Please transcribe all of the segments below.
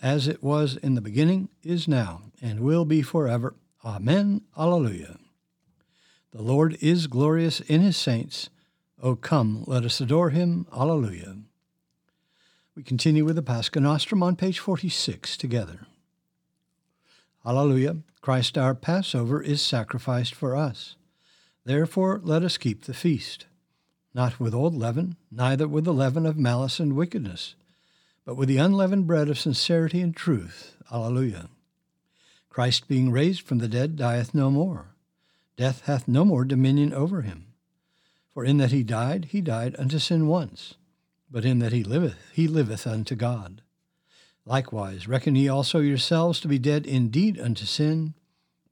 as it was in the beginning, is now, and will be forever. Amen. Alleluia. The Lord is glorious in his saints. O come, let us adore him. Alleluia. We continue with the Pascha Nostrum on page 46 together. Alleluia. Christ our Passover is sacrificed for us. Therefore let us keep the feast, not with old leaven, neither with the leaven of malice and wickedness but with the unleavened bread of sincerity and truth. Alleluia. Christ being raised from the dead dieth no more. Death hath no more dominion over him. For in that he died, he died unto sin once, but in that he liveth, he liveth unto God. Likewise, reckon ye also yourselves to be dead indeed unto sin,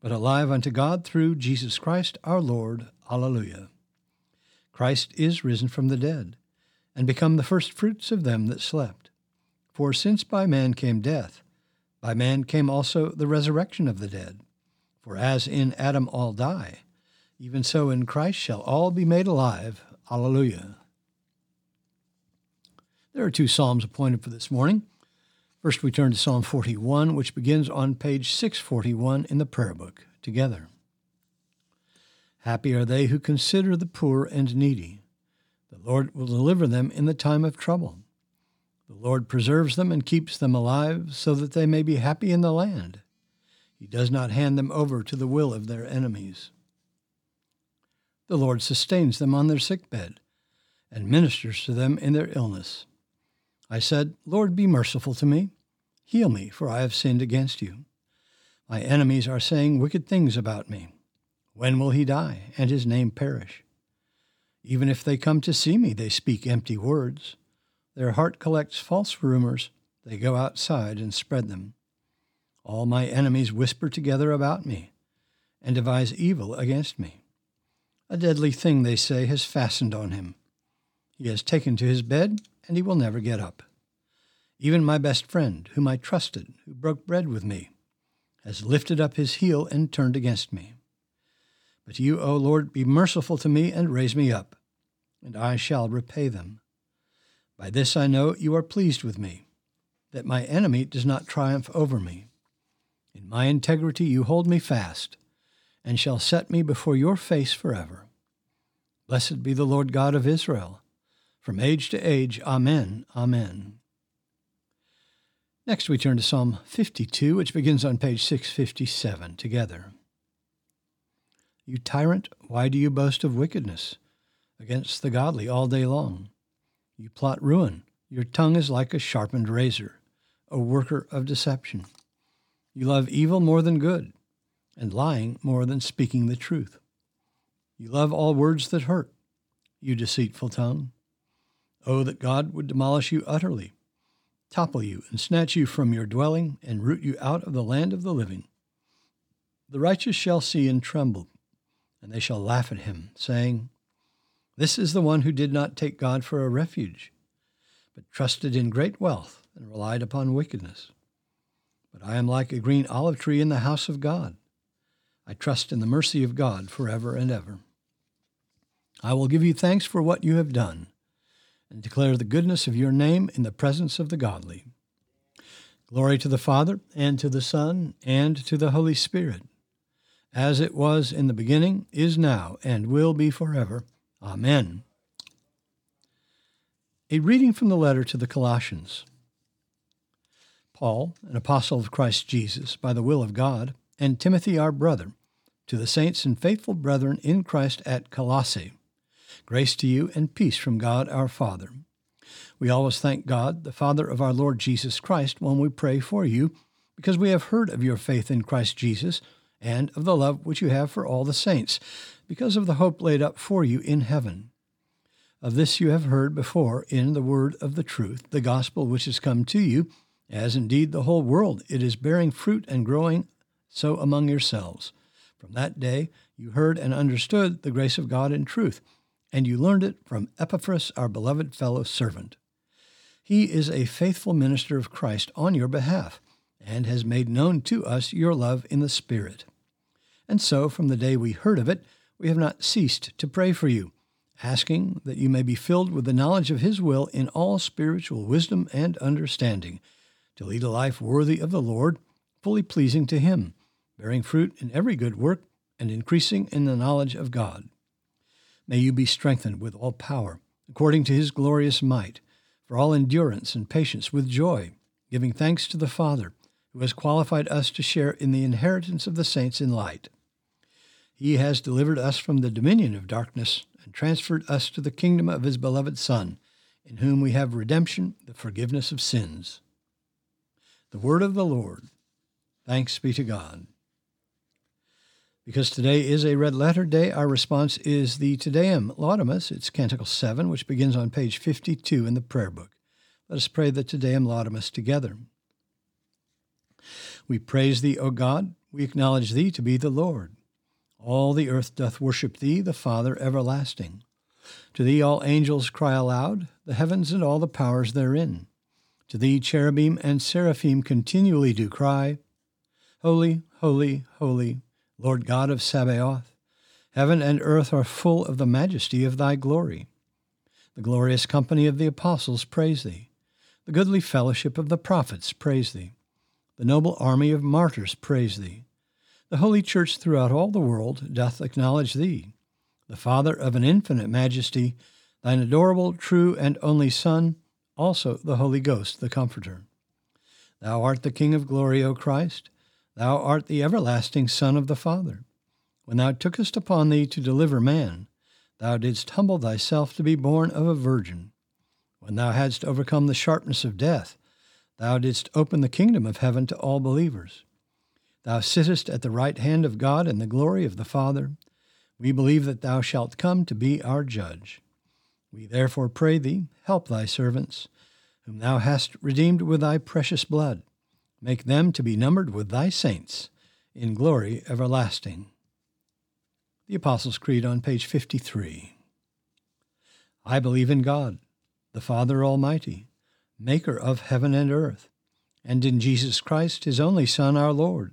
but alive unto God through Jesus Christ our Lord. Alleluia. Christ is risen from the dead, and become the firstfruits of them that slept. For since by man came death, by man came also the resurrection of the dead. For as in Adam all die, even so in Christ shall all be made alive. Alleluia. There are two psalms appointed for this morning. First, we turn to Psalm 41, which begins on page 641 in the prayer book, together. Happy are they who consider the poor and needy. The Lord will deliver them in the time of trouble. Lord preserves them and keeps them alive so that they may be happy in the land. He does not hand them over to the will of their enemies. The Lord sustains them on their sick bed and ministers to them in their illness. I said, Lord, be merciful to me. Heal me, for I have sinned against you. My enemies are saying wicked things about me. When will he die, and his name perish? Even if they come to see me, they speak empty words. Their heart collects false rumors. They go outside and spread them. All my enemies whisper together about me and devise evil against me. A deadly thing, they say, has fastened on him. He has taken to his bed, and he will never get up. Even my best friend, whom I trusted, who broke bread with me, has lifted up his heel and turned against me. But you, O Lord, be merciful to me and raise me up, and I shall repay them. By this I know you are pleased with me, that my enemy does not triumph over me. In my integrity you hold me fast, and shall set me before your face forever. Blessed be the Lord God of Israel, from age to age. Amen. Amen. Next, we turn to Psalm 52, which begins on page 657, together. You tyrant, why do you boast of wickedness against the godly all day long? You plot ruin. Your tongue is like a sharpened razor, a worker of deception. You love evil more than good, and lying more than speaking the truth. You love all words that hurt, you deceitful tongue. Oh, that God would demolish you utterly, topple you, and snatch you from your dwelling, and root you out of the land of the living. The righteous shall see and tremble, and they shall laugh at him, saying, this is the one who did not take God for a refuge, but trusted in great wealth and relied upon wickedness. But I am like a green olive tree in the house of God. I trust in the mercy of God forever and ever. I will give you thanks for what you have done, and declare the goodness of your name in the presence of the godly. Glory to the Father, and to the Son, and to the Holy Spirit, as it was in the beginning, is now, and will be forever. Amen. A reading from the letter to the Colossians. Paul, an apostle of Christ Jesus, by the will of God, and Timothy, our brother, to the saints and faithful brethren in Christ at Colossae, grace to you and peace from God our Father. We always thank God, the Father of our Lord Jesus Christ, when we pray for you, because we have heard of your faith in Christ Jesus and of the love which you have for all the saints because of the hope laid up for you in heaven. Of this you have heard before in the word of the truth, the gospel which has come to you, as indeed the whole world it is bearing fruit and growing so among yourselves. From that day you heard and understood the grace of God in truth, and you learned it from Epaphras, our beloved fellow servant. He is a faithful minister of Christ on your behalf, and has made known to us your love in the Spirit. And so, from the day we heard of it, we have not ceased to pray for you, asking that you may be filled with the knowledge of His will in all spiritual wisdom and understanding, to lead a life worthy of the Lord, fully pleasing to Him, bearing fruit in every good work, and increasing in the knowledge of God. May you be strengthened with all power, according to His glorious might, for all endurance and patience with joy, giving thanks to the Father, who has qualified us to share in the inheritance of the saints in light. He has delivered us from the dominion of darkness and transferred us to the kingdom of His beloved Son, in whom we have redemption, the forgiveness of sins. The word of the Lord. Thanks be to God. Because today is a red letter day, our response is the Te Deum Laudamus. It's Canticle 7, which begins on page 52 in the prayer book. Let us pray the Te Deum Laudamus together. We praise thee, O God. We acknowledge thee to be the Lord. All the earth doth worship thee, the Father everlasting. To thee all angels cry aloud, the heavens and all the powers therein. To thee cherubim and seraphim continually do cry, Holy, holy, holy, Lord God of Sabaoth. Heaven and earth are full of the majesty of thy glory. The glorious company of the apostles praise thee. The goodly fellowship of the prophets praise thee. The noble army of martyrs praise thee. The holy church throughout all the world doth acknowledge thee, the Father of an infinite majesty, thine adorable, true, and only Son, also the Holy Ghost, the Comforter. Thou art the King of glory, O Christ. Thou art the everlasting Son of the Father. When thou tookest upon thee to deliver man, thou didst humble thyself to be born of a virgin. When thou hadst overcome the sharpness of death, thou didst open the kingdom of heaven to all believers. Thou sittest at the right hand of God in the glory of the Father. We believe that thou shalt come to be our judge. We therefore pray thee, help thy servants, whom thou hast redeemed with thy precious blood. Make them to be numbered with thy saints in glory everlasting. The Apostles' Creed on page 53. I believe in God, the Father Almighty, maker of heaven and earth, and in Jesus Christ, his only Son, our Lord,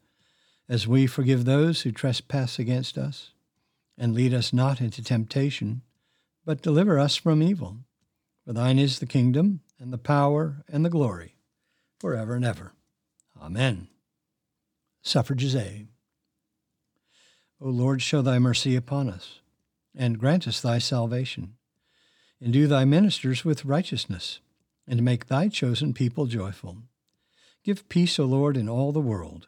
as we forgive those who trespass against us. And lead us not into temptation, but deliver us from evil. For thine is the kingdom, and the power, and the glory, forever and ever. Amen. Suffrages A. O Lord, show thy mercy upon us, and grant us thy salvation. Endue thy ministers with righteousness, and make thy chosen people joyful. Give peace, O Lord, in all the world,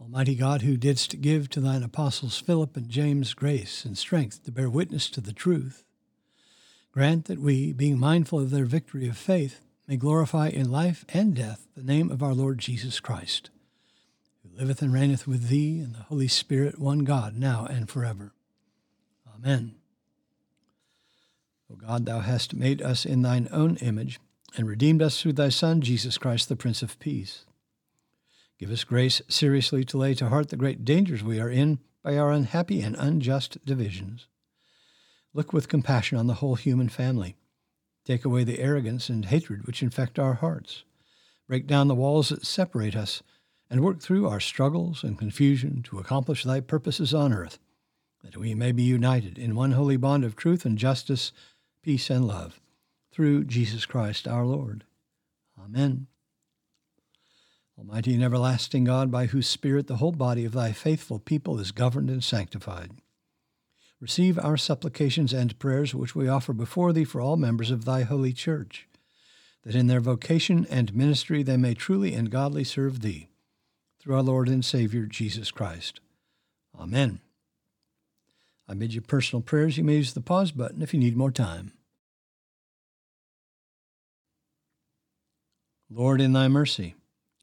Almighty God, who didst give to thine apostles Philip and James grace and strength to bear witness to the truth, grant that we, being mindful of their victory of faith, may glorify in life and death the name of our Lord Jesus Christ, who liveth and reigneth with thee and the Holy Spirit, one God, now and forever. Amen. O God, thou hast made us in thine own image and redeemed us through thy Son, Jesus Christ, the Prince of Peace. Give us grace seriously to lay to heart the great dangers we are in by our unhappy and unjust divisions. Look with compassion on the whole human family. Take away the arrogance and hatred which infect our hearts. Break down the walls that separate us, and work through our struggles and confusion to accomplish thy purposes on earth, that we may be united in one holy bond of truth and justice peace, and love, through Jesus Christ our Lord. Amen. Almighty and everlasting God, by whose Spirit the whole body of thy faithful people is governed and sanctified, receive our supplications and prayers which we offer before thee for all members of thy holy church, that in their vocation and ministry they may truly and godly serve thee, through our Lord and Savior Jesus Christ. Amen. I bid you personal prayers. You may use the pause button if you need more time. Lord, in thy mercy,